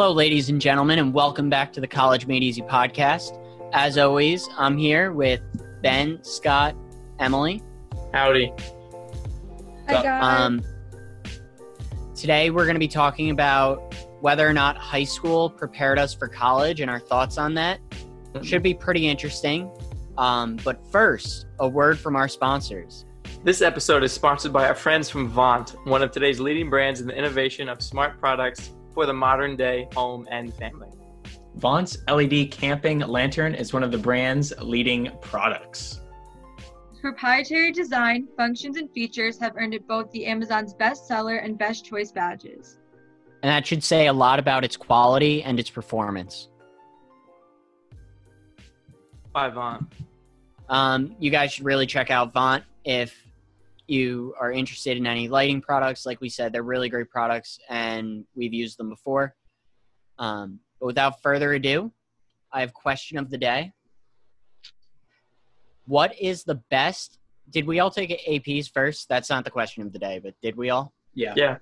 Hello, ladies and gentlemen, and welcome back to the College Made Easy podcast. As always, I'm here with Ben, Scott, Emily. Howdy. Hi guys. Um, today, we're going to be talking about whether or not high school prepared us for college and our thoughts on that. Should be pretty interesting. Um, but first, a word from our sponsors. This episode is sponsored by our friends from Vaunt, one of today's leading brands in the innovation of smart products for the modern day home and family. Vaunt's LED camping lantern is one of the brand's leading products. Proprietary design, functions, and features have earned it both the Amazon's bestseller and best choice badges. And that should say a lot about its quality and its performance. By Vaunt. Um, you guys should really check out Vaunt if you are interested in any lighting products. Like we said, they're really great products and we've used them before. Um, but without further ado, I have question of the day. What is the best? Did we all take APs first? That's not the question of the day, but did we all? Yeah. Yeah.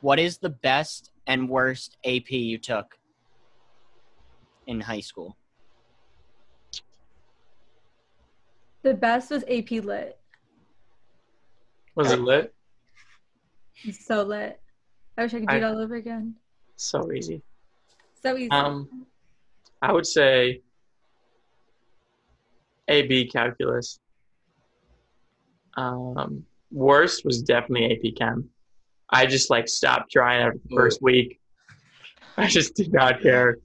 What is the best and worst AP you took in high school? The best was AP Lit. Was it lit? It's so lit. I wish I could do I- it all over again. So easy. So easy. Um, I would say AB calculus. Um, worst was definitely AP chem. I just like stopped trying after the first week. I just did not care.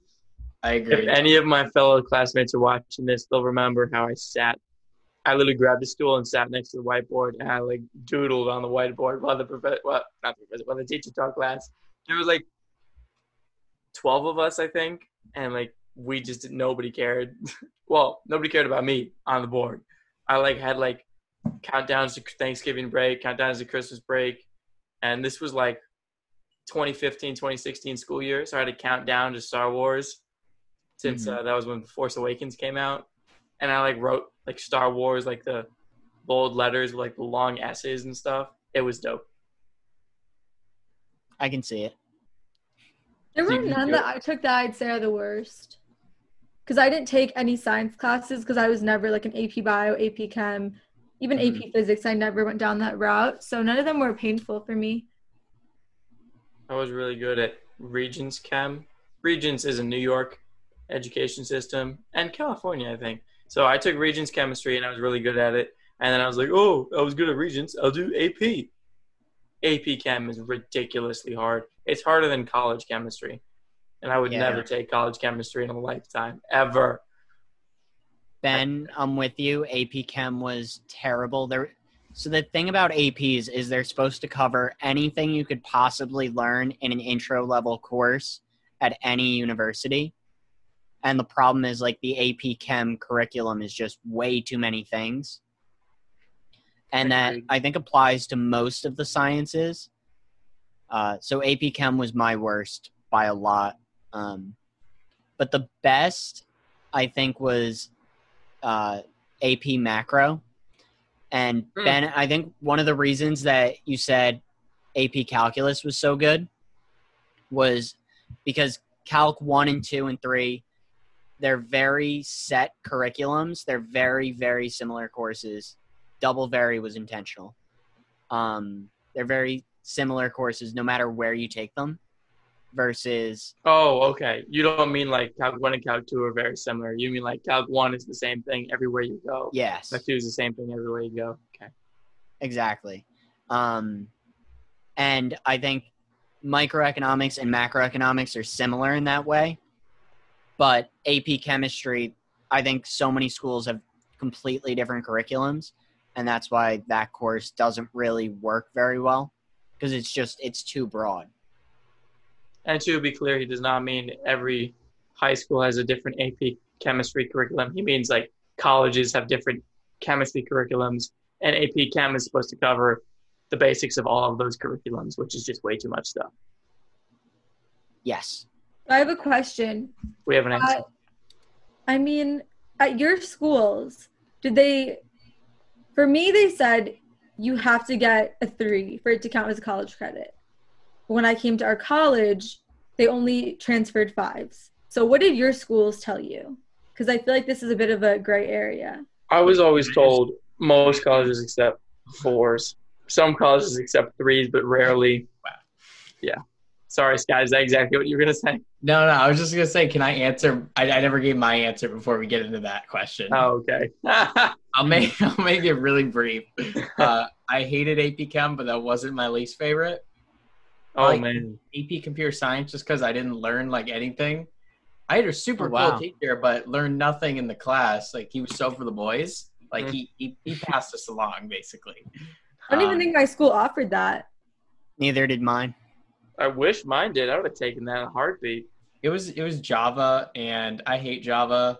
I agree. If any of my fellow classmates are watching this, they'll remember how I sat. I literally grabbed a stool and sat next to the whiteboard, and I like doodled on the whiteboard while the professor, well, not the professor, while the teacher taught class. There was like twelve of us, I think, and like we just did, nobody cared. well, nobody cared about me on the board. I like had like countdowns to Thanksgiving break, countdowns to Christmas break, and this was like 2015, 2016 school year, so I had to count down to Star Wars since uh, that was when Force Awakens came out, and I like wrote like Star Wars like the bold letters with like the long S's and stuff. It was dope. I can see it. there were none that I took that I'd say are the worst. Because I didn't take any science classes because I was never like an AP Bio, AP Chem, even AP mm-hmm. Physics. I never went down that route. So none of them were painful for me. I was really good at Regents Chem. Regents is a New York education system and California, I think. So I took Regents Chemistry and I was really good at it. And then I was like, oh, I was good at Regents. I'll do AP. AP Chem is ridiculously hard. It's harder than college chemistry. And I would Yeah. never take college chemistry in a lifetime, ever. Ben, I'm with you. AP Chem was terrible. There so the thing about APs is they're supposed to cover anything you could possibly learn in an intro level course at any university. And the problem is like the AP Chem curriculum is just way too many things. And that I think applies to most of the sciences. Uh, so AP Chem was my worst by a lot. Um, but the best, I think, was uh, AP Macro. And Hmm. Ben, I think one of the reasons that you said AP Calculus was so good was because Calc 1 and 2 and 3, they're very set curriculums. They're very, very similar courses. Double Very was intentional. Um, they're very similar courses no matter where you take them versus Oh, okay. You don't mean like Calc 1 and Calc 2 are very similar. You mean like Calc 1 is the same thing everywhere you go. yes Calc 2 is the same thing everywhere you go. Okay. exactly um, and i think microeconomics and macroeconomics are similar in that way but ap chemistry i think so many schools have completely different curriculums and that's why that course doesn't really work very well because it's just it's too broad And to be clear, he does not mean every high school has a different AP chemistry curriculum. He means like colleges have different chemistry curriculums, and AP Chem is supposed to cover the basics of all of those curriculums, which is just way too much stuff. yes I have a question. We have an answer. Uh, I mean, at your schools, did they, for me, they said you have to get a three for it to count as a college credit. When I came to our college, they only transferred fives. So what did your schools tell you? Because I feel like this is a bit of a gray area. I was always told most colleges accept fours. Some colleges accept threes, but rarely. Wow. Yeah. Sorry, Scott. Is that exactly what you were gonna say? No, no. I was just gonna say, can I answer? I, I never gave my answer before we get into that question. Oh, okay. I'll make I'll make it really brief. Uh, I hated AP Chem, but that wasn't my least favorite. oh Like- man. AP Computer Science, just because I didn't learn like anything. I had a super Oh, wow. cool teacher, but learned nothing in the class. Like he was so for the boys. Like Mhm. he, he he passed us along basically. I don't even Um, think my school offered that. Neither did mine. I wish mine did. I would have taken that in a heartbeat. It was it was Java, and I hate Java.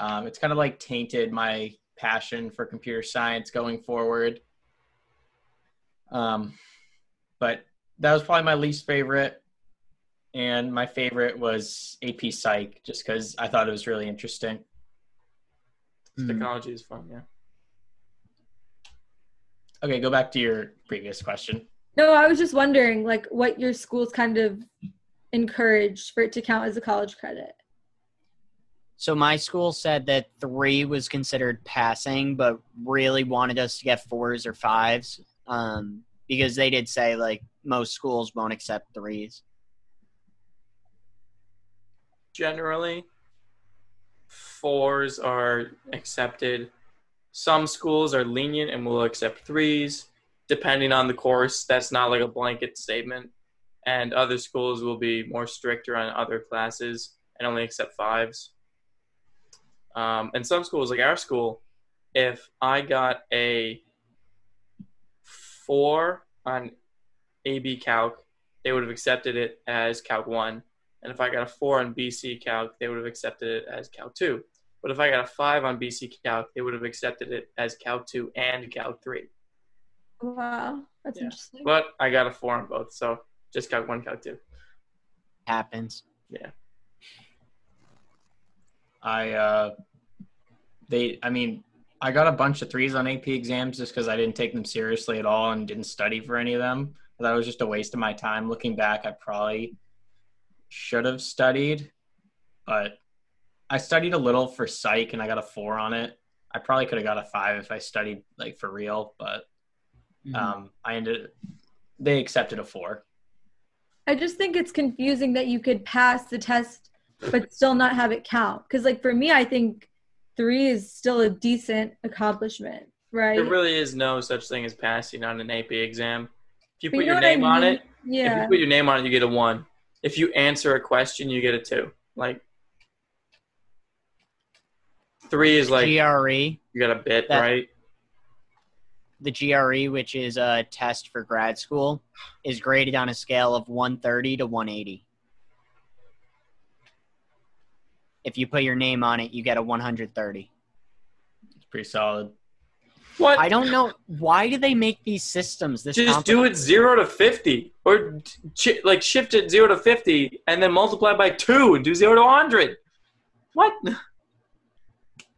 Um, it's kind of like tainted my passion for computer science going forward. Um, but that was probably my least favorite, and my favorite was AP Psych, just because I thought it was really interesting. Technology is fun. Yeah. Okay, go back to your previous question. No, I was just wondering like what your schools kind of encouraged for it to count as a college credit. So my school said that three was considered passing, but really wanted us to get fours or fives, um, because they did say like most schools won't accept threes. Generally, fours are accepted. Some schools are lenient and will accept threes, depending on the course. That's not like a blanket statement. And other schools will be more stricter on other classes and only accept fives. Um, and some schools, like our school, if I got a four on AB Calc, they would have accepted it as Calc 1. And if I got a 4 on BC Calc, they would have accepted it as Calc 2. But if I got a 5 on BC Calc, they would have accepted it as Calc 2 and Calc 3. Wow, that's Yeah. interesting. But I got a 4 on both, so just got 1, Calc 2. Happens. Yeah. I uh they I mean I got a bunch of threes on AP exams just because I didn't take them seriously at all and didn't study for any of them. That was just a waste of my time. Looking back, I probably should have studied, but I studied a little for psych and I got a four on it. I probably could have got a five if I studied like for real, but Mm-hmm. um, I ended. They accepted a four. I just think it's confusing that you could pass the test but still not have it count. Because like for me, I think three is still a decent accomplishment, right? There really is no such thing as passing on an AP exam. If you But put you your what I name on mean? it, if you put your name on it, you get a 1. If you answer a question, you get a 2. Like, 3 is like, GRE, you got a bit, That- right? The GRE, which is a test for grad school, is graded on a scale of 130 to 180. If you put your name on it, you get a 130. It's pretty solid. What? I don't know why do they make these systems this just do it zero to fifty, or ch- like shift it zero to fifty, and then multiply by two and do zero to hundred. What?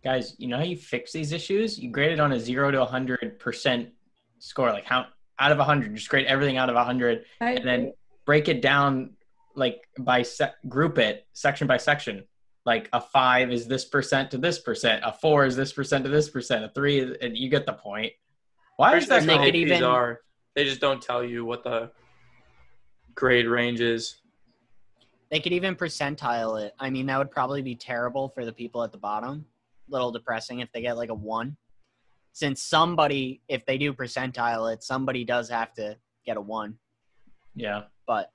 Guys, you know how you fix these issues? You grade it on a zero to hundred percent score, like how out of hundred, just grade everything out of hundred, and then break it down like by se- group it section by section. Like a five is this percent to this percent, a four is this percent to this percent, a three, is, and you get the point. Why is that? Make it even- are. They just don't tell you what the grade range is. They could even percentile it. I mean, that would probably be terrible for the people at the bottom. Little depressing if they get like a one. Since somebody, if they do percentile it, somebody does have to get a one. Yeah, But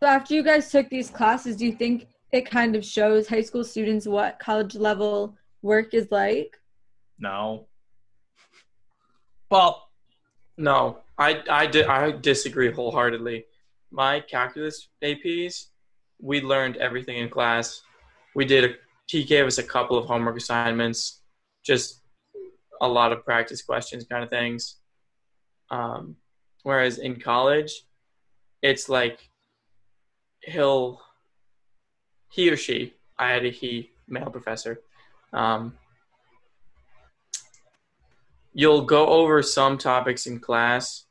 So after you guys took these classes, do you think it kind of shows high school students what college level work is like? no. Well, No, I I, di- I disagree wholeheartedly. My calculus APs, we learned everything in class. We did a he gave us a couple of homework assignments, just a lot of practice questions kind of things. Um, whereas in college, it's like he'll he or she. I had a he male professor. Um, you'll go over some topics in class,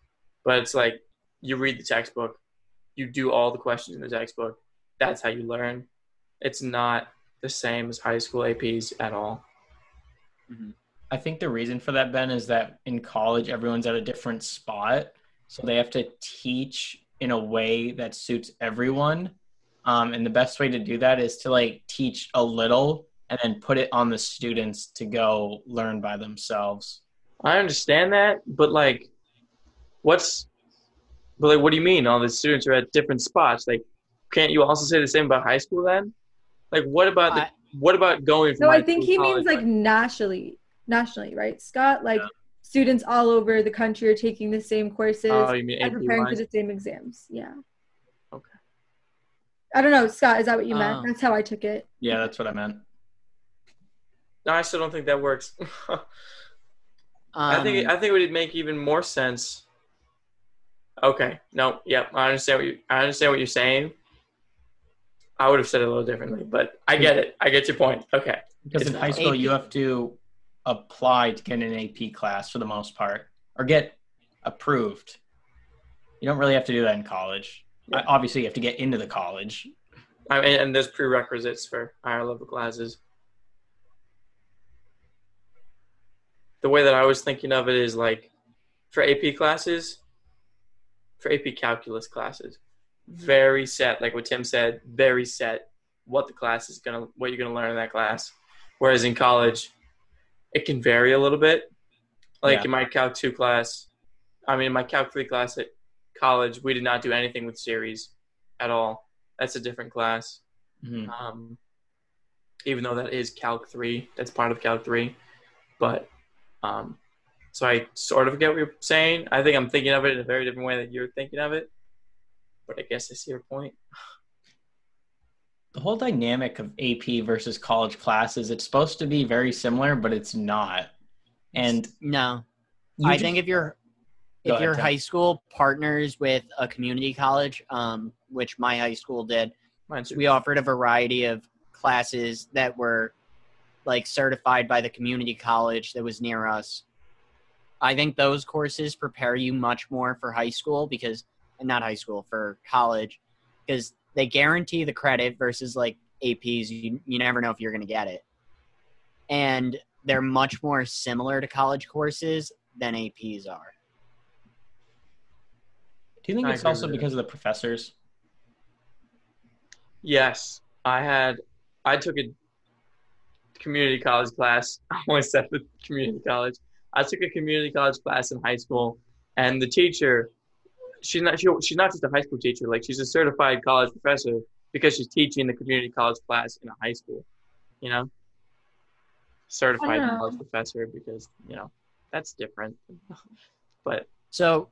but it's like you read the textbook you do all the questions in the textbook. That's how you learn. It's not the same as high school APs at all. I think the reason for that, Ben, is that in college everyone's at a different spot, so they have to teach in a way that suits everyone. Um, and the best way to do that is to like teach a little and then put it on the students to go learn by themselves. I understand that, but like, what's, but like, what do you mean? All the students are at different spots. Like, can't you also say the same about high school then? Like, what about the, I- what about going? From No, I think he means college? like nationally, nationally, right, Scott? Like Yeah. students all over the country are taking the same courses oh, you mean and AP preparing for the same exams. Yeah. Okay. I don't know, Scott. Is that what you meant? Oh. That's how I took it. Yeah, that's what I meant. No, I still don't think that works. Um, I think I think it would make even more sense. Okay, no, yep, I understand what you I understand what you're saying. I would have said it a little differently, but I get it. I get your point. Okay. Because It's in high school, you have to apply to get an AP class for the most part, or get approved. You don't really have to do that in college. Yeah. Obviously, you have to get into the college. I mean, and there's prerequisites for higher level classes. The way that I was thinking of it is like for AP classes, for AP calculus classes, very set, like what Tim said, very set what the class is gonna, what you're gonna learn in that class. Whereas in college, it can vary a little bit. Like Yeah. in my Calc 2 class, I mean, in my Calc 3 class at college, we did not do anything with series at all. That's a different class. Mhm. Um, even though that is Calc 3, that's part of Calc 3. But, um, so I sort of get what you're saying. I think I'm thinking of it in a very different way that you're thinking of it. But I guess I see your point. The whole dynamic of AP versus college classes, it's supposed to be very similar, but it's not. And no. I just- think if you're if ahead, your Tim. high school partners with a community college, um, which my high school did, we offered a variety of classes that were like certified by the community college that was near us. I think those courses prepare you much more for high school because not high school for college because they guarantee the credit versus like APs you you never know if you're going to get it. And they're much more similar to college courses than APs are. do you think I it's also with that. because of the professors? Yes, I had. I took a community college class. I always said the community college. I took a community college class in high school, and the teacher, she's not she, she's not just a high school teacher. Like she's a certified college professor because she's teaching the community college class in a high school. You know, certified know. college professor because you know that's different. but So,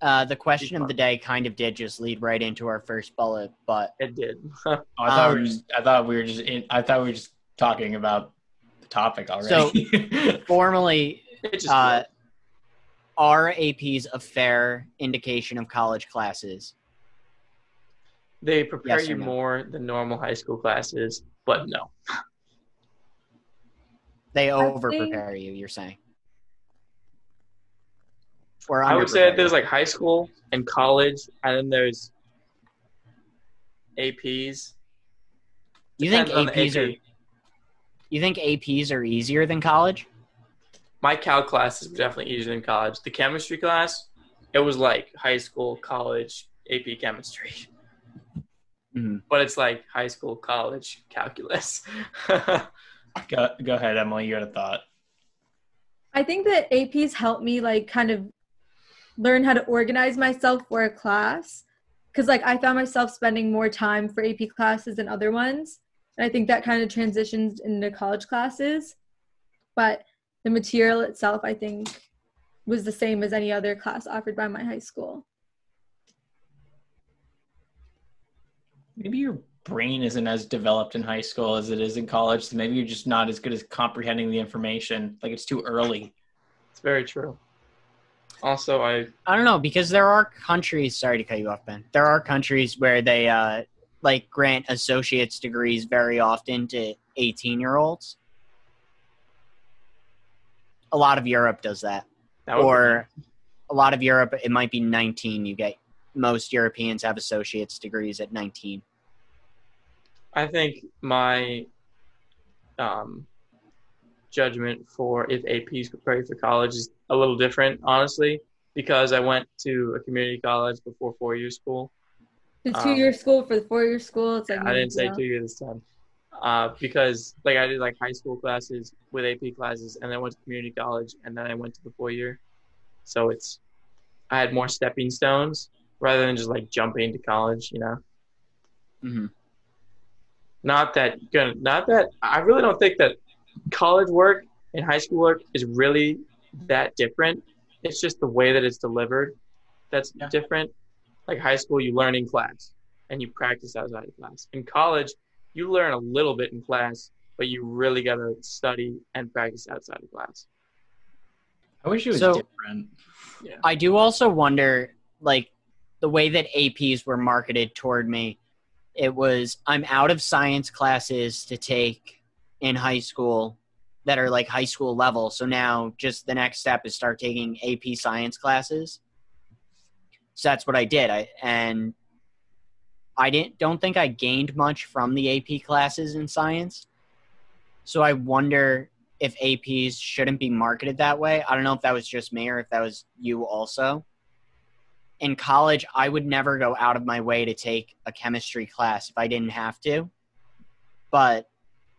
uh, the question of the day kind of did just lead right into our first bullet, but it did. Oh, I thought we were Um, just, I thought we were just in, I thought we were just talking about the topic already. So formally, it just uh, are APs a fair indication of college classes? they prepare yes you no? more than normal high school classes, but no. They I over think- prepare you. You're saying, or I would say that there's like high school and college, and then there's APs. You think Depends on the APs are? You think APs are easier than college? My calc class is definitely easier than college. The chemistry class, it was like high school, college, AP chemistry, Mhm. but it's like high school, college calculus. go, go ahead, Emily. You had a thought. I think that APs helped me like kind of learn how to organize myself for a class because like I found myself spending more time for AP classes than other ones. And I think that kind of transitions into college classes. But the material itself, I think, was the same as any other class offered by my high school. Maybe your brain isn't as developed in high school as it is in college, so maybe you're just not as good as comprehending the information. Like it's too early. it's very true. Also, I I don't know because there are countries. Sorry to cut you off, Ben. There are countries where they uh, like grant associate's degrees very often to 18 year olds. A lot of Europe does that, that would be or a lot of Europe it might be 19. You get most Europeans have associate's degrees at 19. I think my um, judgment for if APs prepare you for college is a little different, honestly, because I went to a community college before four year school. The Um, two year school for the four year school. It's like I didn't say two years this time. Uh, because like I did like high school classes with AP classes, and then I went to community college, and then I went to the four year. So it's I had more stepping stones rather than just like jumping to college, you know. hmm Not that gonna, not that I really don't think that college work and high school work is really that different. It's just the way that it's delivered that's Yeah. different. Like high school, you learn in class and you practice outside of class. In college, you learn a little bit in class, but you really gotta study and practice outside of class. I wish it was So- different. I do also wonder, like, the way that APs were marketed toward me. It was I'm out of science classes to take in high school that are like high school level. So now just the next step is start taking AP science classes. So that's what I did. I and I didn't don't think I gained much from the AP classes in science. So I wonder if APs shouldn't be marketed that way. I don't know if that was just me or if that was you also. In college, I would never go out of my way to take a chemistry class if I didn't have to. But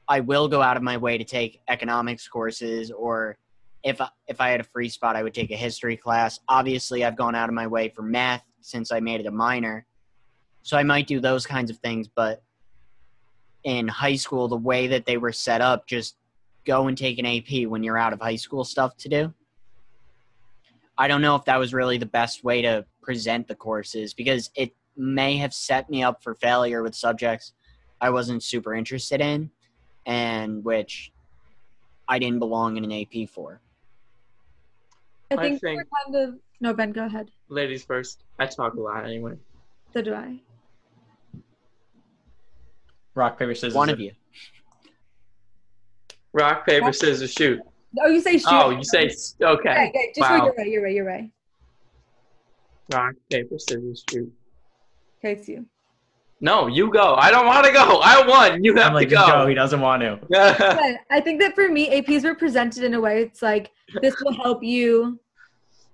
I will go out of my way to take economics courses or if if I had a free spot, I would take a history class. Obviously, I've gone out of my way for math since I made it a minor. So I might do those kinds of things, but in high school, the way that they were set up, just go and take an AP when you're out of high school stuff to do. I don't know if that was really the best way to present the courses because it may have set me up for failure with subjects I wasn't super interested in and which I didn't belong in an AP for. I I think, think- we're kind of no Ben, go ahead. Ladies first. I talk a lot anyway. So do I. Rock paper scissors. One of you. Rock, paper, scissors, shoot. Oh, you say shoot. Oh, you say okay. Okay, okay. Just Wow. you're right. You're right. You're right. Rock, paper, scissors, shoot. Okay, it's you. No, you go. I don't want to go. I won. You have I'm like, to go. go. He doesn't want to. I think that for me, APs were presented in a way it's like this will help you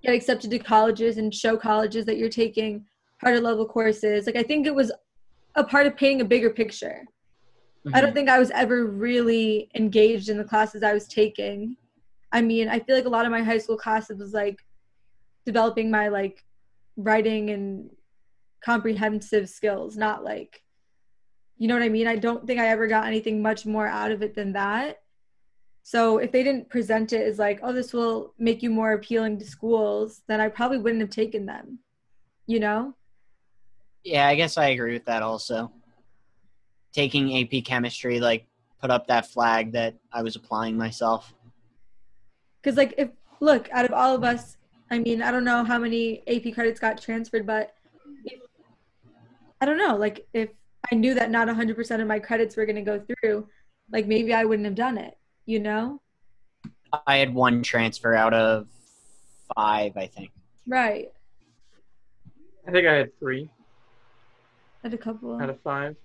get accepted to colleges and show colleges that you're taking harder level courses. Like I think it was a part of painting a bigger picture. I don't mm-hmm. think I was ever really engaged in the classes I was taking. I mean, I feel like a lot of my high school classes was like developing my like writing and comprehensive skills, not like you know what I mean? I don't think I ever got anything much more out of it than that. So if they didn't present it as like, oh, this will make you more appealing to schools, then I probably wouldn't have taken them. You know? Yeah, I guess I agree with that also. Taking AP chemistry like put up that flag that I was applying myself. Cuz like if look, out of all of us, I mean, I don't know how many AP credits got transferred, but if, I don't know, like if I knew that not 100% of my credits were going to go through, like maybe I wouldn't have done it, you know? I had one transfer out of 5, I think. Right. I think I had 3. At a couple. Out of five.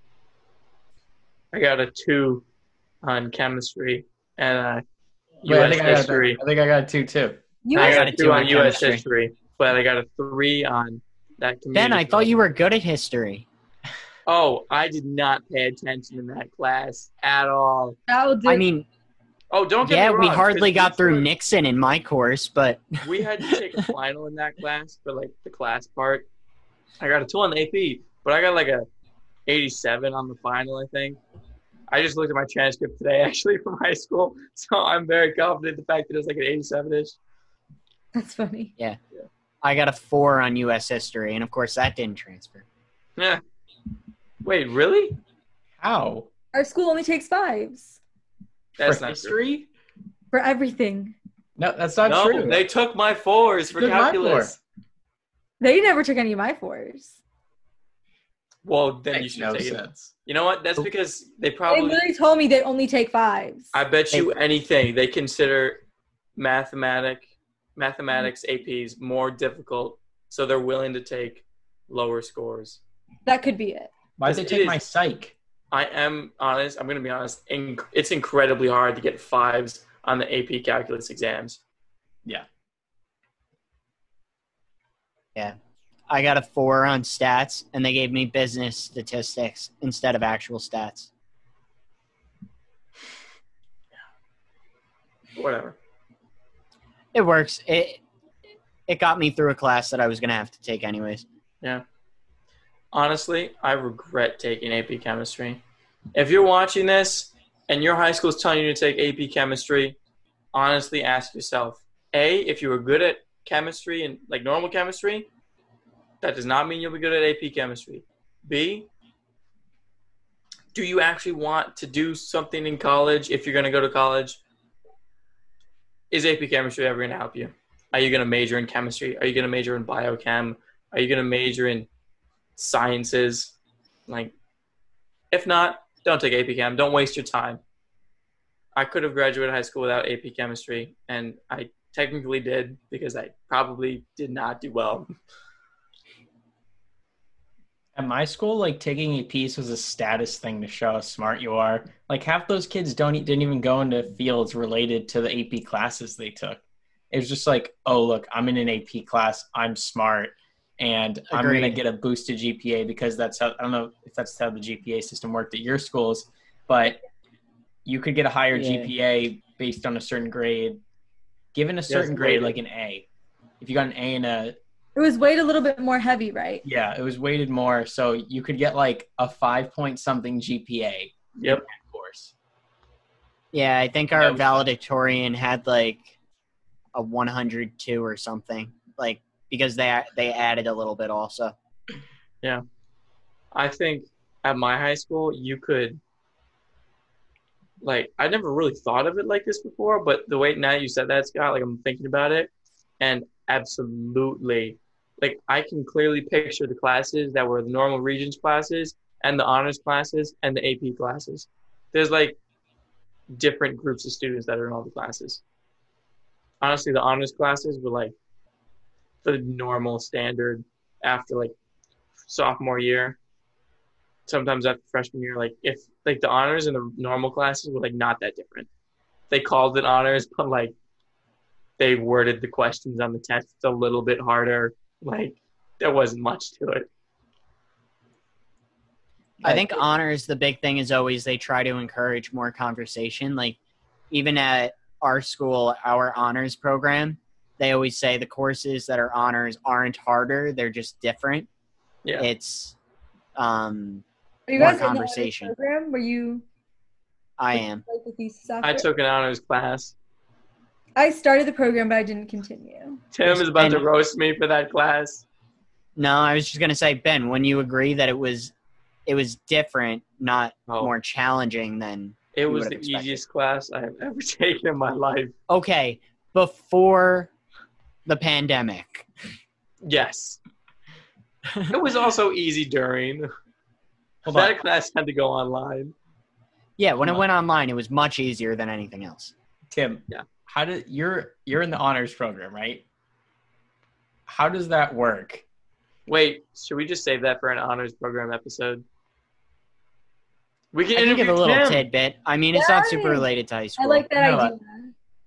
I got a two on chemistry and uh, Wait, U.S. I history. I, think I got two too. US I got a two on, on U.S. history, but I got a three on that. Ben, I thought you were good at history. Oh, I did not pay attention in that class at all. Oh, I mean, oh, don't get yeah, wrong, we hardly got through Nixon in my course, but we had to take a final in that class for like the class part. I got a two on the AP, but I got like a 87 on the final. I think. I just looked at my transcript today, actually, from high school, so I'm very confident in the fact that it was like an 87ish. That's funny. Yeah. I got a four on U.S. history, and of course that didn't transfer. Yeah. Wait, really? How? Our school only takes fives That's for not true. for everything. No, that's not no, true. they took my fours for Took my calculus. They never took any of my fours. Well, then you should no take it. sense. You know what? That's because they probably. They probably. literally told me they only take fives. I bet you anything they consider mathematic mathematics APs more difficult, so they're willing to take lower scores. That could be it. Why'd they It take is. my psych? I am honest. I'm going to be honest. Inc- it's incredibly hard to get fives on the AP calculus exams. I got a four on stats, and they gave me business statistics instead of actual stats. Whatever. It works. It it got me through a class that I was gonna have to take anyways. Yeah. Honestly, I regret taking AP chemistry. If you're watching this and your high school is telling you to take AP chemistry, honestly ask yourself: A, if you were good at chemistry and like normal chemistry, that does not mean you'll be good at AP chemistry. B, do you actually want to do something in college if you're going to go to college? Is AP chemistry ever going to help you? Are you going to major in chemistry? Are you going to major in biochem? Are you going to major in sciences? Like, if not, don't take AP Chem. Don't waste your time. I could have graduated high school without AP Chemistry, and I technically did because I probably did not do well. At my school, like taking APs was a status thing to show how smart you are. Like half those kids don't didn't even go into fields related to the AP classes they took. It was just like, oh look, I'm in an AP class, I'm smart, and I'm gonna get a boosted GPA because that's how I don't know if that's how the GPA system worked at your schools, but you could get a higher Yeah. GPA based on a certain grade, given a certain it's grade, like an A. If you got an A and a It was weighed a little bit more heavy, right? yeah, it was weighted more, so you could get like a five point something GPA Yep. course. Yeah, I think our was- valedictorian had like a 102 or something, like because they they added a little bit also. Yeah, I think at my high school, you could, like, I never really thought of it like this before, but the way now you said that, Scott, like, I'm thinking about it, and absolutely, like, I can clearly picture the classes that were the normal Regents classes and the honors classes and the AP classes. There's like different groups of students that are in all the classes. Honestly, the honors classes were like the normal standard after like sophomore year sometimes after freshman year, like if like the honors and the normal classes were like not that different. They called it honors, but like they worded the questions on the test a little bit harder. Like there wasn't much to it. I think honors the big thing is always they try to encourage more conversation. Like even at our school, our honors program, they always say the courses that are honors aren't harder; they're just different. Yeah. It's um, Are you More guys in the conversation. program? Were you I am. like I took an honors class. I started the program, but I didn't continue. Tim is about to roast me for that class. No, I was just gonna say, Ben, when you agree that it was it was different, not Oh, more challenging than it was the expected. easiest class I have ever taken in my life. okay before the pandemic. Yes. it was also easy during. Hold that on. class had to go online. Yeah, when it on. went online, it was much easier than anything else. Tim, Yeah. How did you're you're in the honors program, right? How does that work? Wait, should we just save that for an honors program episode? We can I can give a little Tim. tidbit. I mean, it's not super related to high school. I like that No, idea.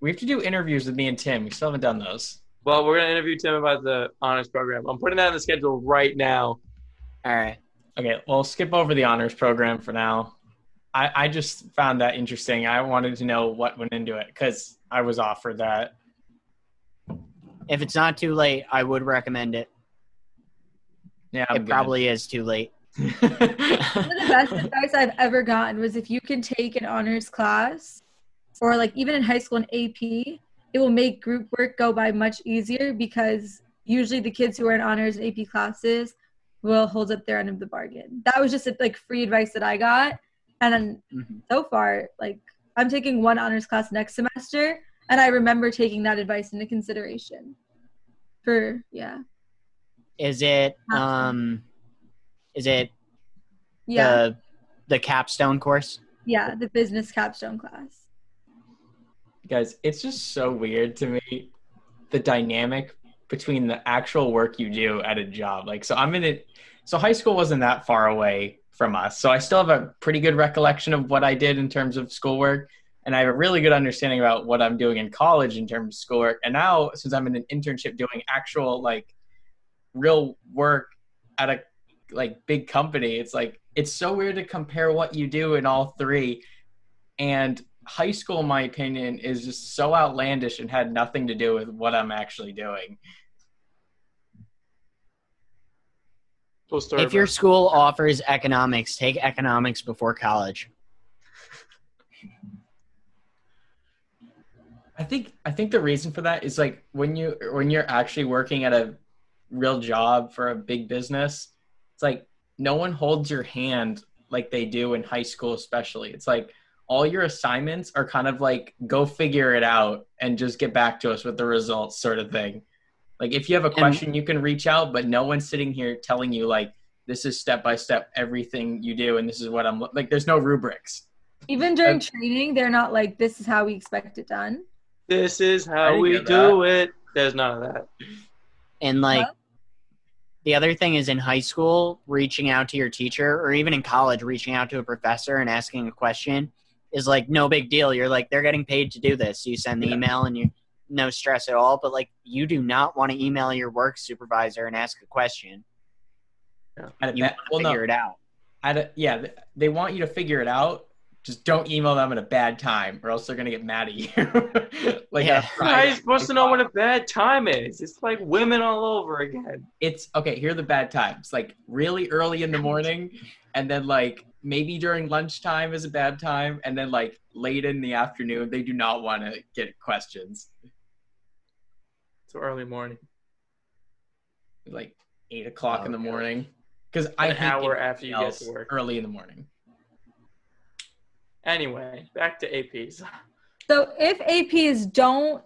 We have to do interviews with me and Tim. We still haven't done those. Well, we're gonna interview Tim about the honors program. I'm putting that on the schedule right now. All right. Okay, well, skip over the honors program for now. I, I just found that interesting. I wanted to know what went into it because I was offered that. If it's not too late, I would recommend it. Yeah, I'm it probably is too late. One of the best advice I've ever gotten was if you can take an honors class, or like even in high school an AP, it will make group work go by much easier because usually the kids who are in honors and AP classes will hold up their end of the bargain. That was just like free advice that I got, and then Mhm. so far, like I'm taking one honors class next semester, and I remember taking that advice into consideration. For yeah, Is it um is it yeah, the the capstone course? yeah, the business capstone class. Guys, it's just so weird to me the dynamic between the actual work you do at a job. Like, so I'm in it. So high school wasn't that far away from us. So I still have a pretty good recollection of what I did in terms of schoolwork. And I have a really good understanding about what I'm doing in college in terms of schoolwork. And now, since I'm in an internship doing actual, like, real work at a like big company, it's like it's so weird to compare what you do in all three. And high school, in my opinion, is just so outlandish and had nothing to do with what I'm actually doing. Full story. If your school offers economics, take economics before college. I think I think the reason for that is like when you when you're actually working at a real job for a big business, it's like no one holds your hand like they do in high school especially. It's like all your assignments are kind of like go figure it out and just get back to us with the results sort of thing. Like if you have a question you can reach out but no one's sitting here telling you like this is step by step everything you do and this is what I'm like there's no rubrics. Even during Um, training, they're not like, this is how we expect it done. this is how we get do it. There's none of that. And like Huh? the other thing is in high school, reaching out to your teacher or even in college, reaching out to a professor and asking a question is like no big deal. You're like, they're getting paid to do this. So you send the Yeah. email and you no stress at all. But like you do not want to email your work supervisor and ask a question. At a You want to well, no, figure it out. at a, yeah, they want you to figure it out. Just don't email them at a bad time, or else they're gonna get mad at you. like Yeah. a How are you supposed to know what a bad time is? It's like women all over again. It's okay. Here are the bad times. Like really early in the morning, and then like maybe during lunchtime is a bad time, and then like late in the afternoon. They do not want to get questions. It's early morning. Like eight o'clock in the Oh, morning, because I An hate hour after you get to work. early in the morning. Anyway, back to APs. So if APs don't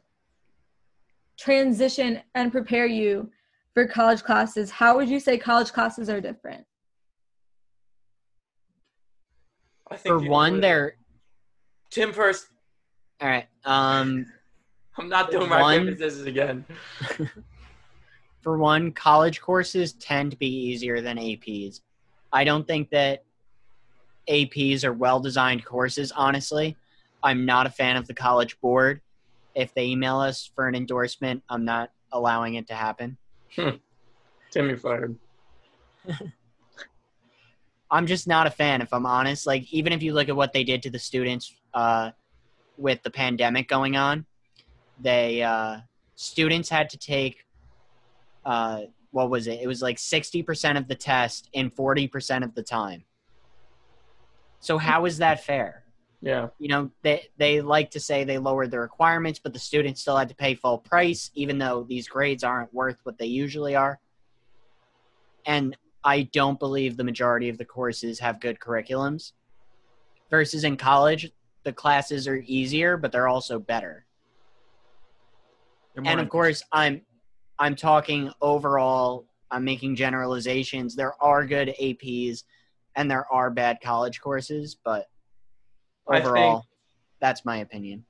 transition and prepare you for college classes, how would you say college classes are different? I think For one, they're Tim first. all right. Um I'm not doing my One- again. for one, college courses tend to be easier than APs. I don't think that APs are well designed courses, honestly. I'm not a fan of the college board. If they email us for an endorsement, I'm not allowing it to happen. Timmy fired. I'm just not a fan, if I'm honest. Like, even if you look at what they did to the students uh, with the pandemic going on, they uh, students had to take uh, what was it? It was like 60% of the test in 40% of the time. So how is that fair? Yeah. You know, they they like to say they lowered the requirements, but the students still had to pay full price, even though these grades aren't worth what they usually are. And I don't believe the majority of the courses have good curriculums. Versus in college, the classes are easier, but they're also better. And of course, I'm I'm talking overall. I'm making generalizations. There are good APs, and there are bad college courses, but I think- overall, that's my opinion.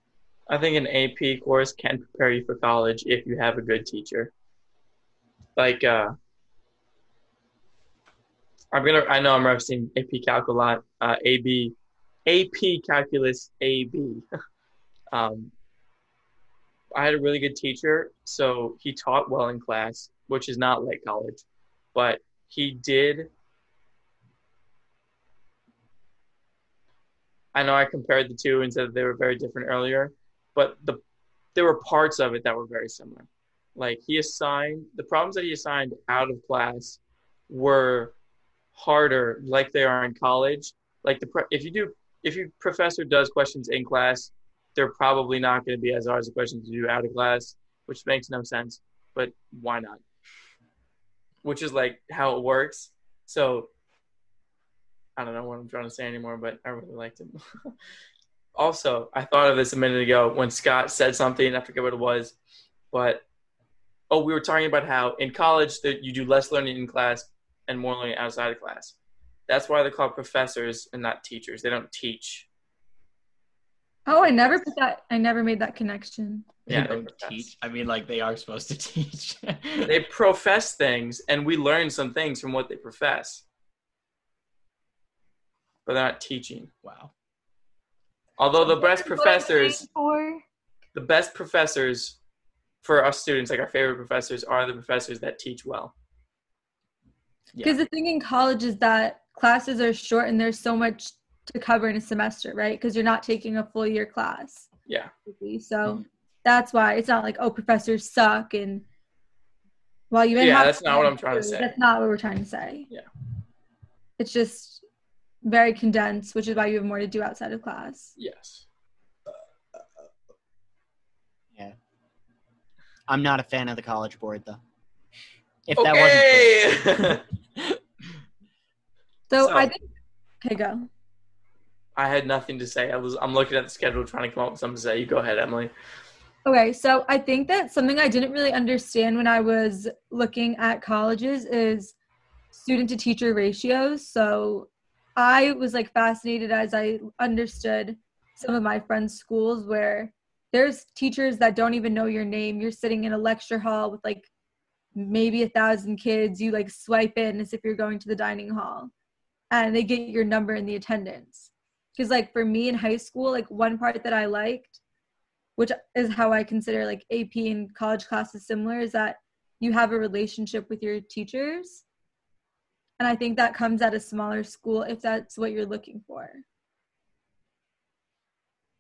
I think an AP course can prepare you for college if you have a good teacher. Like, uh, I'm gonna. I know I'm referencing AP Calc a lot. Uh, AB, AP Calculus AB. um, I had a really good teacher, so he taught well in class, which is not like college, but he did. I know I compared the two and said they were very different earlier, but the there were parts of it that were very similar. Like he assigned the problems that he assigned out of class were harder, like they are in college. Like the if you do if your professor does questions in class, they're probably not going to be as hard as the questions you do out of class, which makes no sense. But why not? Which is like how it works. So I don't know what I'm trying to say anymore, but I really liked it. also, I thought of this a minute ago when Scott said something. I forget what it was, but oh, we were talking about how in college that you do less learning in class and more learning outside of class. That's why they're called professors and not teachers. They don't teach. Oh, I never put that. I never made that connection. They Yeah, they don't teach. I mean, like they are supposed to teach. They profess things, and we learn some things from what they profess. But they're not teaching. wow. Although the best professors, the best professors for us students, like our favorite professors, are the professors that teach well. because the thing in college is that classes are short and there's so much to cover in a semester, right? Because you're not taking a full year class. Yeah. So Mm-hmm. that's why it's not like oh professors suck and well you may Yeah, have that's not what I'm trying to say. That's not what we're trying to say. Yeah. It's just very condensed, which is why you have more to do outside of class. Yes. Yeah. I'm not a fan of the college board though. If that wasn't. Okay. So, So- I think okay, go. I had nothing to say. I was. I'm looking at the schedule, trying to come up with something to say. You go ahead, Emily. Okay, so I think that something I didn't really understand when I was looking at colleges is student to teacher ratios. So I was like fascinated as I understood some of my friends' schools where there's teachers that don't even know your name. You're sitting in a lecture hall with like maybe a thousand kids. You like swipe in as if you're going to the dining hall and they get your number in the attendance. Because like for me in high school, like one part that I liked which is how I consider like AP and college classes similar, is that you have a relationship with your teachers. And I think that comes at a smaller school if that's what you're looking for.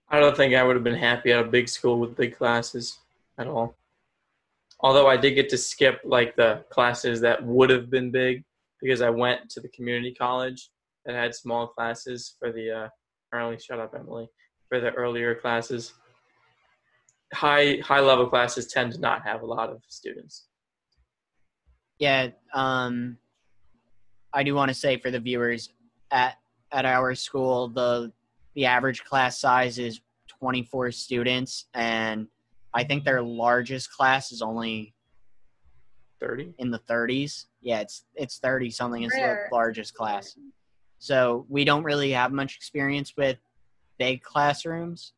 I don't think I would have been happy at a big school with big classes at all. Although I did get to skip like the classes that would have been big because I went to the community college that had small classes for the uh, early. Shut up, Emily. For the earlier classes, high high level classes tend to not have a lot of students. Yeah, um, I do want to say for the viewers at at our school, the the average class size is 24 students, and I think their largest class is only Thirty. in the 30s. Yeah, it's it's 30 something is the largest class. So we don't really have much experience with big classrooms.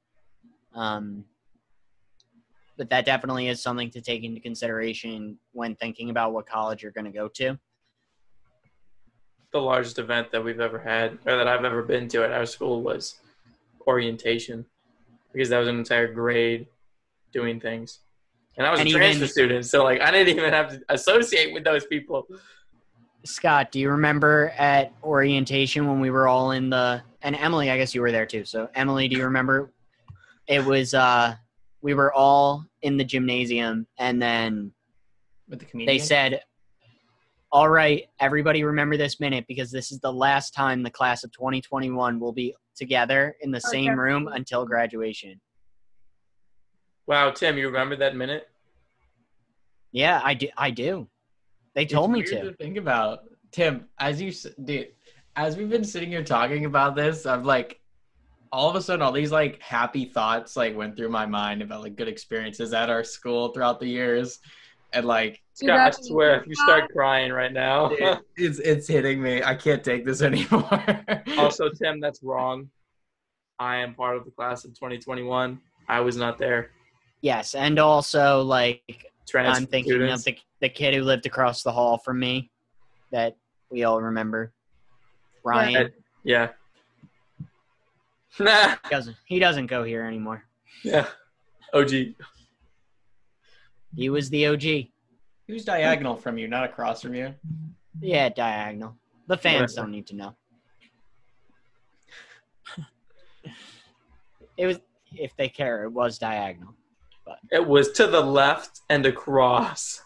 Um, but that definitely is something to take into consideration when thinking about what college you're going to go to. The largest event that we've ever had, or that I've ever been to at our school, was orientation, because that was an entire grade doing things, and I was And a transfer even- student, so like I didn't even have to associate with those people. Scott, do you remember at orientation when we were all in the and Emily, I guess you were there too. So Emily, do you remember it was uh we were all in the gymnasium and then With the comedian. they said all right, everybody remember this minute because this is the last time the class of 2021 will be together in the Oh, same room until graduation. Wow, Tim, you remember that minute? Yeah, I do I do. They It's told me weird to. Think about Tim as you s- dude. As we've been sitting here talking about this, I'm like, all of a sudden, all these like happy thoughts like went through my mind about like good experiences at our school throughout the years, and like Dude, Scott, I swear, if you start crying right now. it- it's it's hitting me. I can't take this anymore. also, Tim, that's wrong. I am part of the class of 2021. I was not there. Yes, and also like Transfer I'm thinking students. of the the kid who lived across the hall from me that we all remember. Ryan Yeah. Nah. he doesn't he doesn't go here anymore. Yeah. OG. He was the OG. Who's diagonal from you, not across from you? Yeah, diagonal. The fans Whatever. don't need to know. it was if they care, it was diagonal. But It was to the left and across.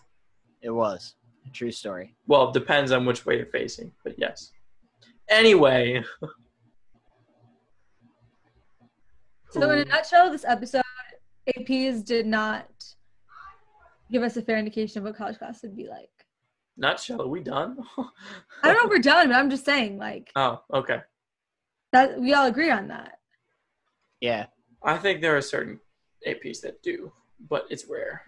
It was. A true story. Well, it depends on which way you're facing, but yes. Anyway, So in a nutshell, this episode, APs did not give us a fair indication of what college class would be like. nutshell, are we done? I don't know if we're done, but I'm just saying, like oh, okay. that we all agree on that. Yeah. I think there are certain APs that do, but it's rare.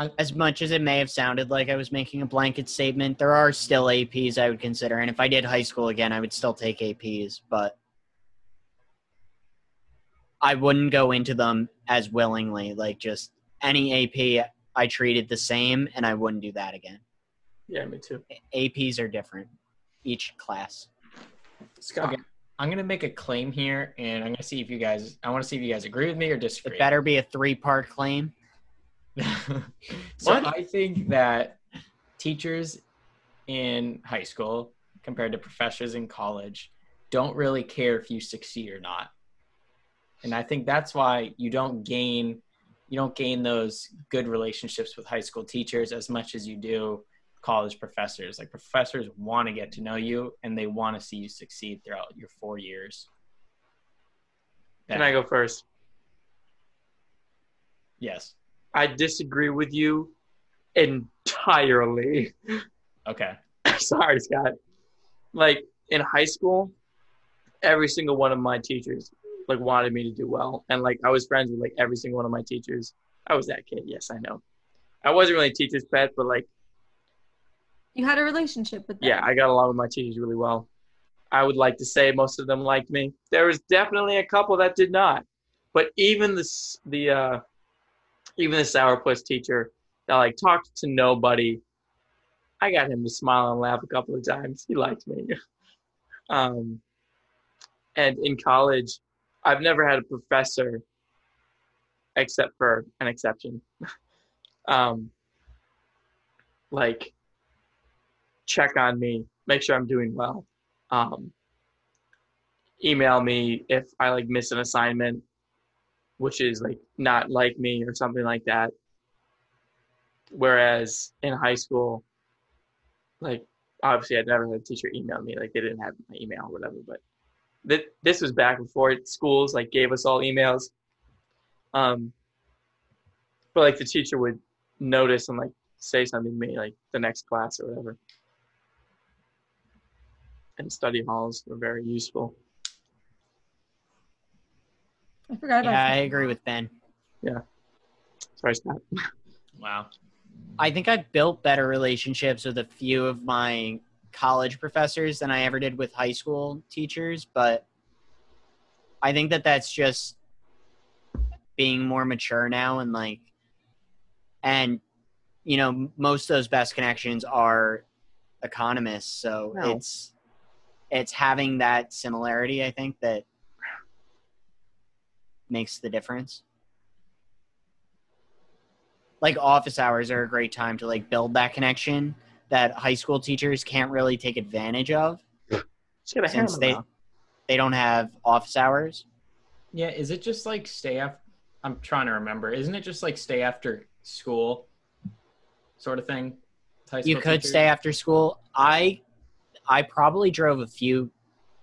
Uh, as much as it may have sounded like I was making a blanket statement, there are still APs I would consider. And if I did high school again, I would still take APs. But I wouldn't go into them as willingly. Like just any AP, I treated the same, and I wouldn't do that again. Yeah, me too. APs are different, each class. Scott. Okay. I'm gonna make a claim here, and I'm gonna see if you guys. I want to see if you guys agree with me or disagree. It better be a three-part claim. so What? I think that teachers in high school compared to professors in college don't really care if you succeed or not. And I think that's why you don't gain you don't gain those good relationships with high school teachers as much as you do college professors. Like professors want to get to know you and they want to see you succeed throughout your 4 years. Can I go first? Yes. I disagree with you entirely. Okay. Sorry, Scott. Like in high school, every single one of my teachers like wanted me to do well, and like I was friends with like every single one of my teachers. I was that kid. Yes, I know. I wasn't really a teacher's pet, but like You had a relationship with them. yeah, I got along with my teachers really well. I would like to say most of them liked me. There was definitely a couple that did not, but even the the uh, even the sourpuss teacher that like talked to nobody, I got him to smile and laugh a couple of times. He liked me. um, and in college, I've never had a professor, except for an exception, um, like check on me, make sure I'm doing well. Um, email me if I like miss an assignment, which is like not like me or something like that. Whereas in high school, like obviously I'd never had a teacher email me, like they didn't have my email or whatever, but th- this was back before schools like gave us all emails. Um, but like the teacher would notice and like say something to me like the next class or whatever. And study halls were very useful. I forgot about Yeah, I agree with Ben. Sorry, Scott. Wow. I think I've built better relationships with a few of my college professors than I ever did with high school teachers, but I think that that's just being more mature now and like and you know most of those best connections are economists so No. it's it's having that similarity i think that makes the difference like office hours are a great time to like build that connection that high school teachers can't really take advantage of Just get a since they now. they don't have office hours Yeah, is it just like stay after? I'm trying to remember. Isn't it just like stay after school, sort of thing? you could teachers? stay after school i i probably drove a few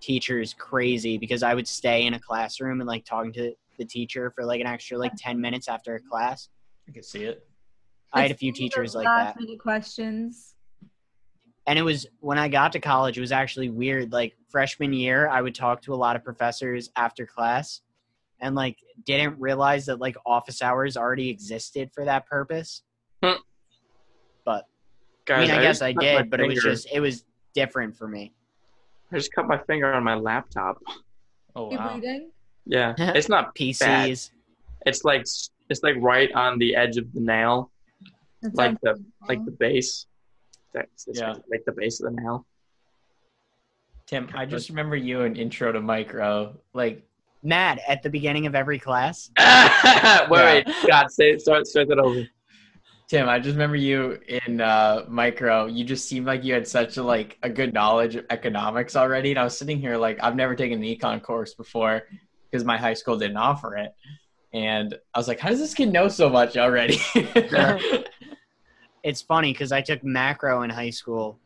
teachers crazy because i would stay in a classroom and like talking to the teacher for like an extra like 10 minutes after a class I can see it. i had a few teachers like that last questions. and it was when i got to college it was actually weird like freshman year i would talk to a lot of professors after class and like didn't realize that like office hours already existed for that purpose Hmm. but Guys, i mean i, guess i did but it was just it was different for me I just cut my finger on my laptop. Oh You bleeding? Yeah, it's not pcs It's like it's like right on the edge of the nail, That like the painful. like the base. That's, that's Yeah. like the base of the nail. Tim, I just remember you in Intro to Micro. Like, Matt, at the beginning of every class, wait, wait, Scott, say start start that over. Tim, I just remember you in uh, Micro. You just seemed like you had such a like a good knowledge of economics already, and I was sitting here like I've never taken an econ course before because my high school didn't offer it, and I was like, how does this kid know so much already? it's funny because I took macro in high school.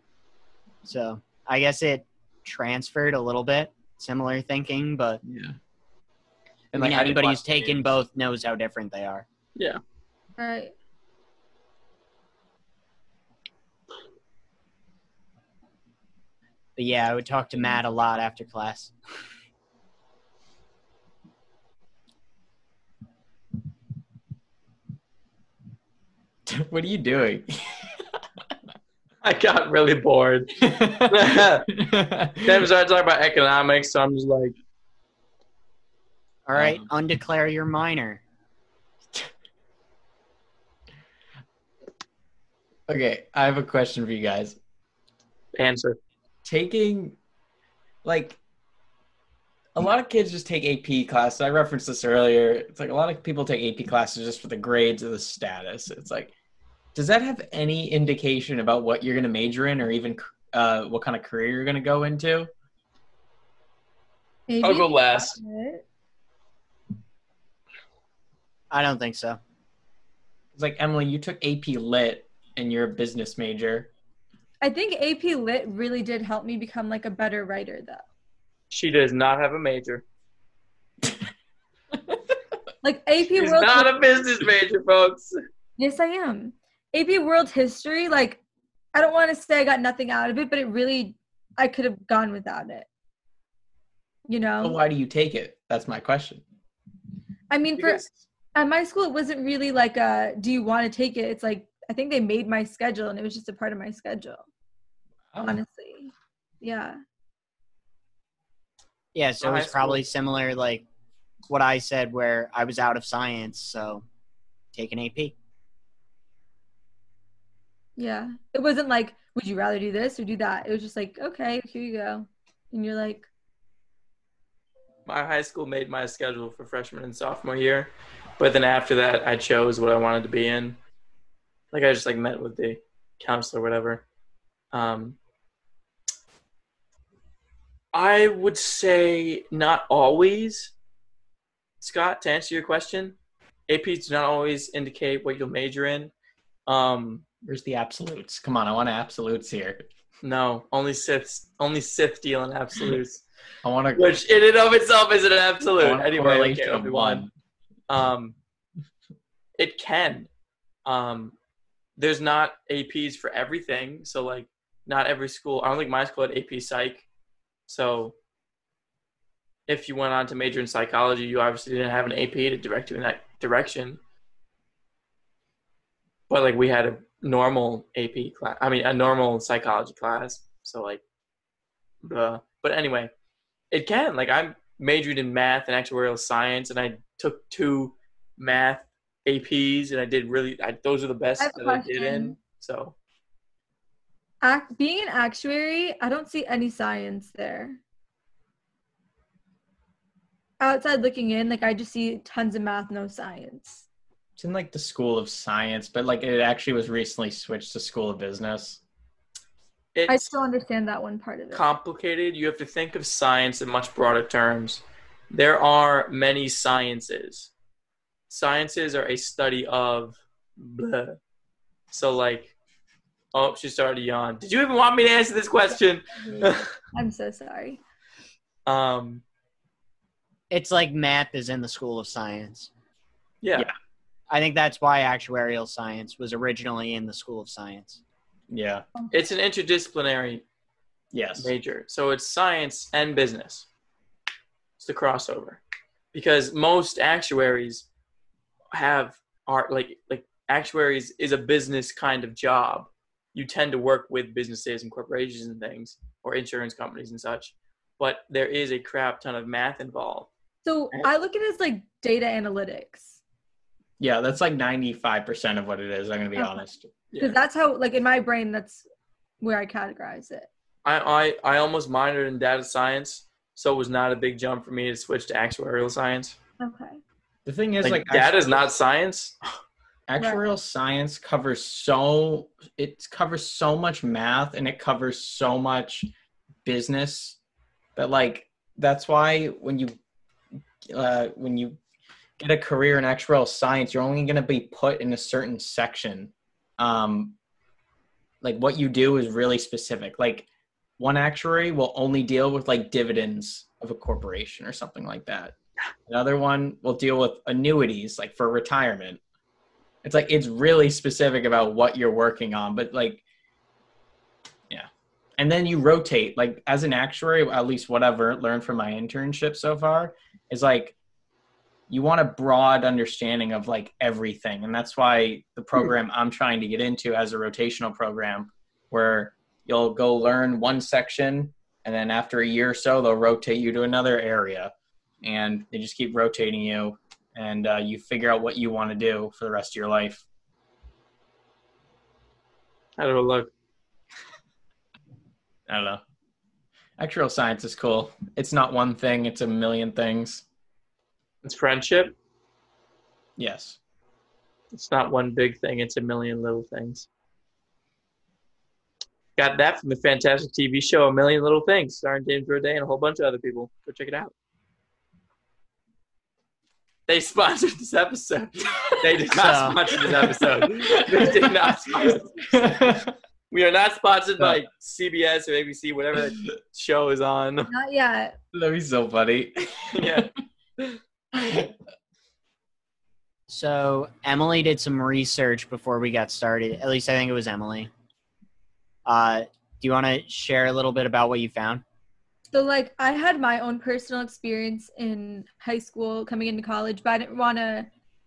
So I guess it transferred a little bit, similar thinking, but yeah. I mean, like, I anybody who's taken games. both knows how different they are. Yeah. All right. But yeah, I would talk to Matt a lot after class. what are you doing? I got really bored. Tim started talking about economics, so I'm just like, All right, Um, undeclare your minor. Okay, I have a question for you guys. Answer. Taking, like, a lot of kids just take AP classes. I referenced this earlier. It's like a lot of people take AP classes just for the grades or the status. It's like, does that have any indication about what you're going to major in or even uh, what kind of career you're going to go into? Maybe I'll go last. I don't think so. It's like, Emily, you took AP Lit and you're a business major. I think AP Lit really did help me become like a better writer, though. She does not have a major. Like AP She's World. not a business major, folks. yes, I am. AP World History. Like, I don't want to say I got nothing out of it, but it really, I could have gone without it. You know, Well, why do you take it? That's my question. I mean, for at my school, it wasn't really like a, do you want to take it? It's like, I think they made my schedule and it was just a part of my schedule, Oh. honestly. Yeah. Yeah, so it was probably similar, like what I said, where I was out of science, so take an AP. Yeah. It wasn't like, would you rather do this or do that? It was just like, okay, here you go. And you're like, my high school made my schedule for freshman and sophomore year, but then after that, I chose what I wanted to be in. Like I just like met with the counselor, or whatever. Um, I would say not always. Scott, to answer your question, APs do not always indicate what you'll major in. Um, Where's the absolutes? Come on, I want absolutes here. no, only Siths, only Sith deal in absolutes, I want to. which in and of itself is an absolute. Anyway, okay, one. Um, it can. Um, there's not APs for everything, so like not every school. I don't think my school had AP Psych. So if you went on to major in psychology, you obviously didn't have an AP to direct you in that direction. But like we had a normal AP class. I mean, a normal psychology class. So like, blah. But anyway, it can. Like I majored in math and actuarial science, and I took two math APs, and I did really. I, those are the best I have a that I did in. So Ac- being an actuary, I don't see any science there. Outside looking in, like I just see tons of math, no science. It's in like the School of Science, but like it actually was recently switched to School of Business. I still understand that one part of it. complicated. You have to think of science in much broader terms. There are many sciences. Sciences are a study of blah. So like, oh, she started to yawn. Did you even want me to answer this question? I'm so sorry. um, It's like math is in the School of Science. yeah. Yeah. I think that's why actuarial science was originally in the School of Science. Yeah. it's an interdisciplinary Yes. major. So it's science and business. It's the crossover. Because most actuaries have are like like actuaries is a business kind of job. You tend to work with businesses and corporations and things or insurance companies and such. But there is a crap ton of math involved. So I look at it as like data analytics Yeah, that's like ninety-five percent of what it is. I'm gonna be Okay. honest. because Yeah. that's how, like in my brain, that's where I categorize it. I, I I almost minored in data science, so it was not a big jump for me to switch to actuarial science. Okay. The thing is, Like, like, data is not science. actuarial science covers so it covers so much math and it covers so much business that like that's why when you uh, when you get a career in actuarial science you're only going to be put in a certain section. Um like what you do is really specific. Like one actuary will only deal with like dividends of a corporation or something like that. Another one will deal with annuities like for retirement it's like it's really specific about what you're working on but like yeah. And then you rotate like as an actuary at least what i've learned from my internship so far is like you want a broad understanding of like everything. And that's why the hmm. program i'm trying to get into as a rotational program where you'll go learn one section and then after a year or so they'll rotate you to another area. And they just keep rotating you, and uh, you figure out what you want to do for the rest of your life. How do it look? I don't know. Actuarial science is cool. It's not one thing; it's a million things. It's friendship. Yes. It's not one big thing. It's a million little things. Got that from the fantastic TV show A Million Little Things, starring James Roday and a whole bunch of other people. Go check it out. They sponsored this episode. They did not So- sponsor this episode. They did not sponsor. We are not sponsored by CBS or ABC, whatever that show is on. Not yet. That'd be so funny. yeah. So Emily did some research before we got started. At least I think it was Emily. Uh, do you want to share a little bit about what you found? So like I had my own personal experience in high school coming into college, but I didn't want to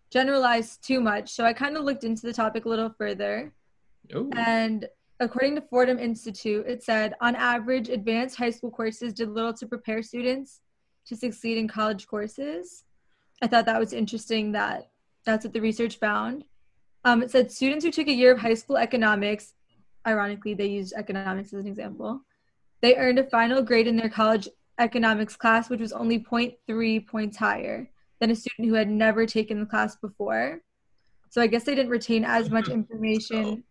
generalize too much. So I kind of looked into the topic a little further. Ooh. And according to Fordham Institute, it said on average, advanced high school courses did little to prepare students to succeed in college courses. I thought that was interesting that that's what the research found. Um, it said students who took a year of high school economics, ironically, they used economics as an example, they earned a final grade in their college economics class, which was only 0.3 points higher than a student who had never taken the class before. So I guess they didn't retain as much mm-hmm. information.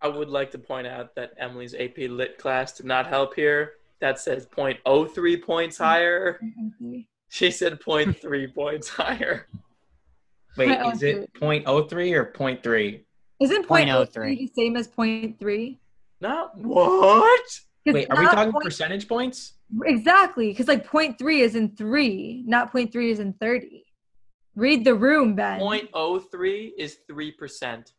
I would like to point out that Emily's AP Lit class did not help here. That says 0.03 points mm-hmm. higher. Mm-hmm. She said 0.3 points higher. Wait, oh is it 0.03 or 0.3? Isn't 0.03. 0.03 the same as 0.3? No, what? 'Cause Wait, are we talking point- percentage points? Exactly, because like 0.3 is in 3, not 0.3 is in 30. Read the room, Ben. 0.03 is 3%,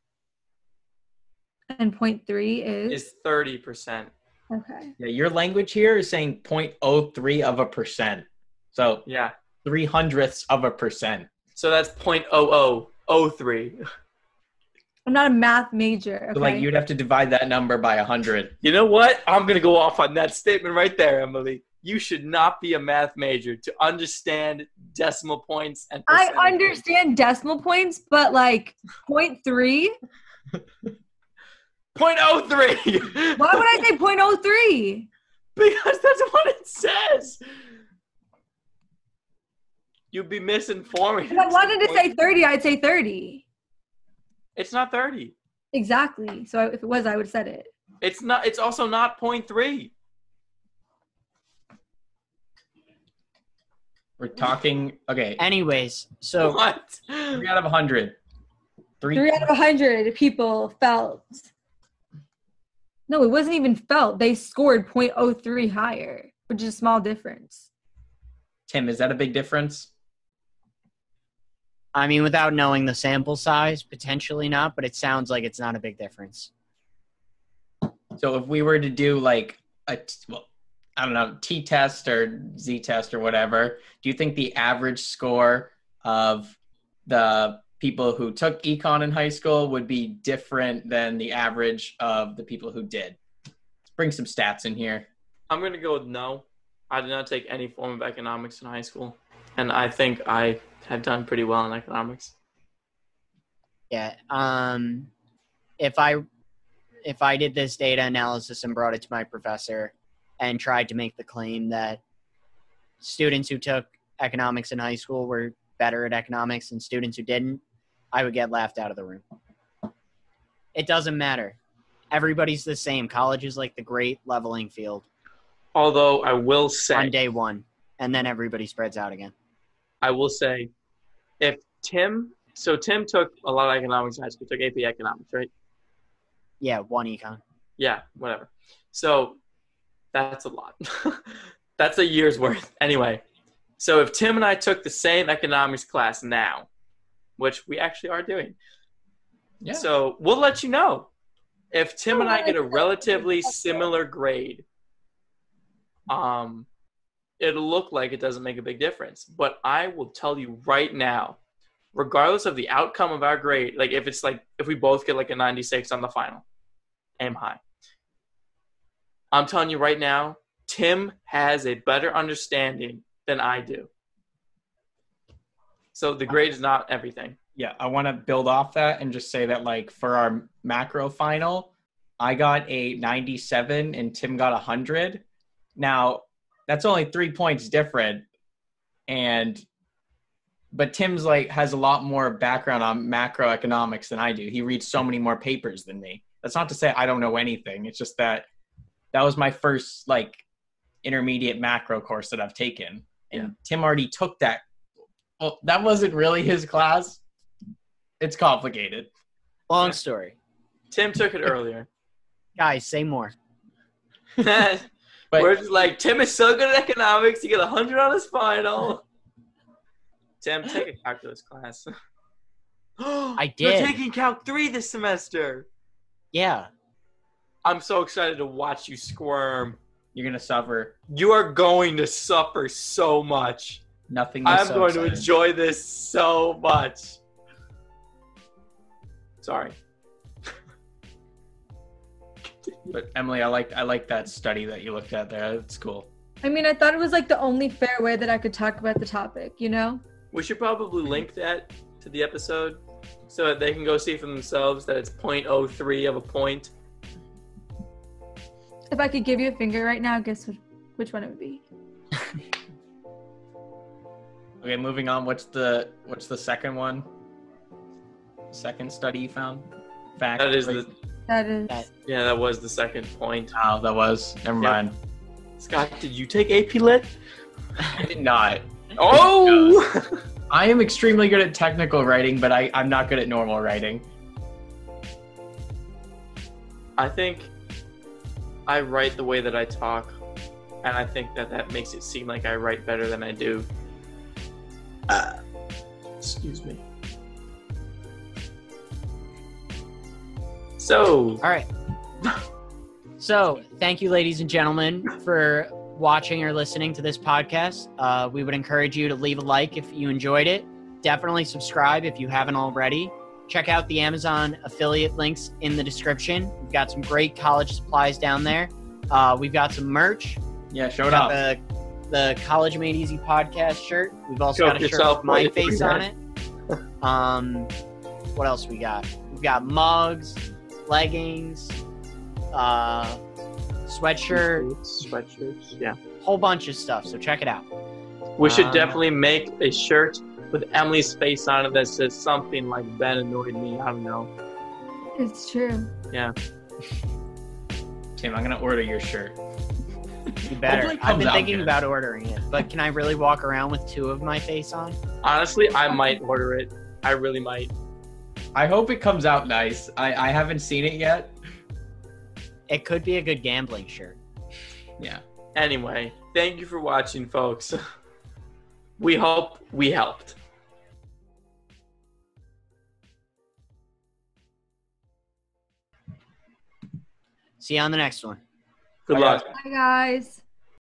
And 0.3 is? is 30%. Okay. Yeah, your language here is saying 0.03 of a percent. So Yeah. three hundredths of a percent. So that's 0.0003. I'm not a math major. Okay. So like you'd have to divide that number by a hundred. You know what? I'm going to go off on that statement right there, Emily. You should not be a math major to understand decimal points and I understand decimal points, but like 0.3? 0.03. Why would I say 0.03? Because that's what it says. You'd be misinforming. If I wanted to say 30, I'd say 30. It's not 30. Exactly. So if it was, I would have said it. It's not. It's also not 0.3. We're talking okay. Anyways, so what? Three out of a hundred. Three. Three out of a 100 people felt. No, it wasn't even felt. They scored 0.03 higher, which is a small difference. Tim, is that a big difference? I mean, without knowing the sample size, potentially not, but it sounds like it's not a big difference. So if we were to do like a well, I don't know, T test or Z test or whatever, do you think the average score of the people who took econ in high school would be different than the average of the people who did? Let's bring some stats in here. I'm gonna go with no. I did not take any form of economics in high school, and I think I have done pretty well in economics. Yeah. Um, if I if I did this data analysis and brought it to my professor and tried to make the claim that students who took economics in high school were better at economics than students who didn't, I would get laughed out of the room. It doesn't matter. Everybody's the same. College is like the great leveling field Although I will say on day one, and then everybody spreads out again. I will say, if Tim, so Tim took a lot of economics in high school, took AP economics, right? Yeah, one econ. Yeah, whatever. So that's a lot. that's a year's worth. Anyway, so if Tim and I took the same economics class now, which we actually are doing, Yeah. so we'll let you know if Tim and I get a relatively similar grade. Um, it'll look like it doesn't make a big difference, but I will tell you right now, regardless of the outcome of our grade, like if it's like if we both get like a 96 on the final, aim high. I'm telling you right now, Tim has a better understanding than I do. So the grade is not everything. Yeah, I want to build off that and just say that like for our macro final, I got a 97 and Tim got 100. Now, that's only 3 points different and but Tim's like has a lot more background on macroeconomics than I do. He reads so many more papers than me. That's not to say I don't know anything. It's just that that was my first like intermediate macro course that I've taken. And Yeah. Tim already took that. Well, that wasn't really his class. It's complicated. Long story. Tim took it earlier. Guys, say more. But We're just like, Tim is so good at economics. He got a 100 on his final. Tim, take a calculus class. I did. You're taking Calc 3 this semester. Yeah. I'm so excited to watch you squirm. you're gonna suffer You are going to suffer so much. nothing. I'm so going to enjoy this so much. Sorry. But Emily, I like I like that study that you looked at there. That's cool. I mean, I thought it was like the only fair way that I could talk about the topic, you know? We should probably link that to the episode so that they can go see for themselves that it's 0.03 of a point. If I could give you a finger right now, guess which, which one it would be. Okay, moving on. What's the what's the second one? Second study you found? Fact. That is the That is. That- yeah, that was the second point. Oh, that was. Never Yep. mind. Scott, did you take AP Lit? I did not. Oh! I am extremely good at technical writing, but I, I'm not good at normal writing. I think I write the way that I talk, and I think that that makes it seem like I write better than I do. Uh, excuse me. So, All right. So, thank you, ladies and gentlemen, for watching or listening to this podcast. Uh, we would encourage you to leave a like if you enjoyed it. Definitely subscribe if you haven't already. Check out the Amazon affiliate links in the description. We've got some great college supplies down there. Uh, we've got some merch. Yeah, show it off. the, the College Made Easy podcast shirt. We've also Show got a shirt with my face on it. Um, what else we got? We've got mugs, leggings, uh, sweatshirt, sweatshirts, yeah. whole bunch of stuff. So check it out. We should Um, definitely make a shirt with Emily's face on it that says something like Ben annoyed me. I don't know. It's true. Yeah. Tim, I'm gonna order your shirt. You better. I've been thinking good. about ordering it, but can I really walk around with two of my face on? Honestly, I might order it. I really might. I hope it comes out nice. I, I haven't seen it yet. It could be a good gambling shirt. Yeah. Anyway, thank you for watching, folks. We hope we helped. See you on the next one. Good Bye, luck. guys. Bye, guys.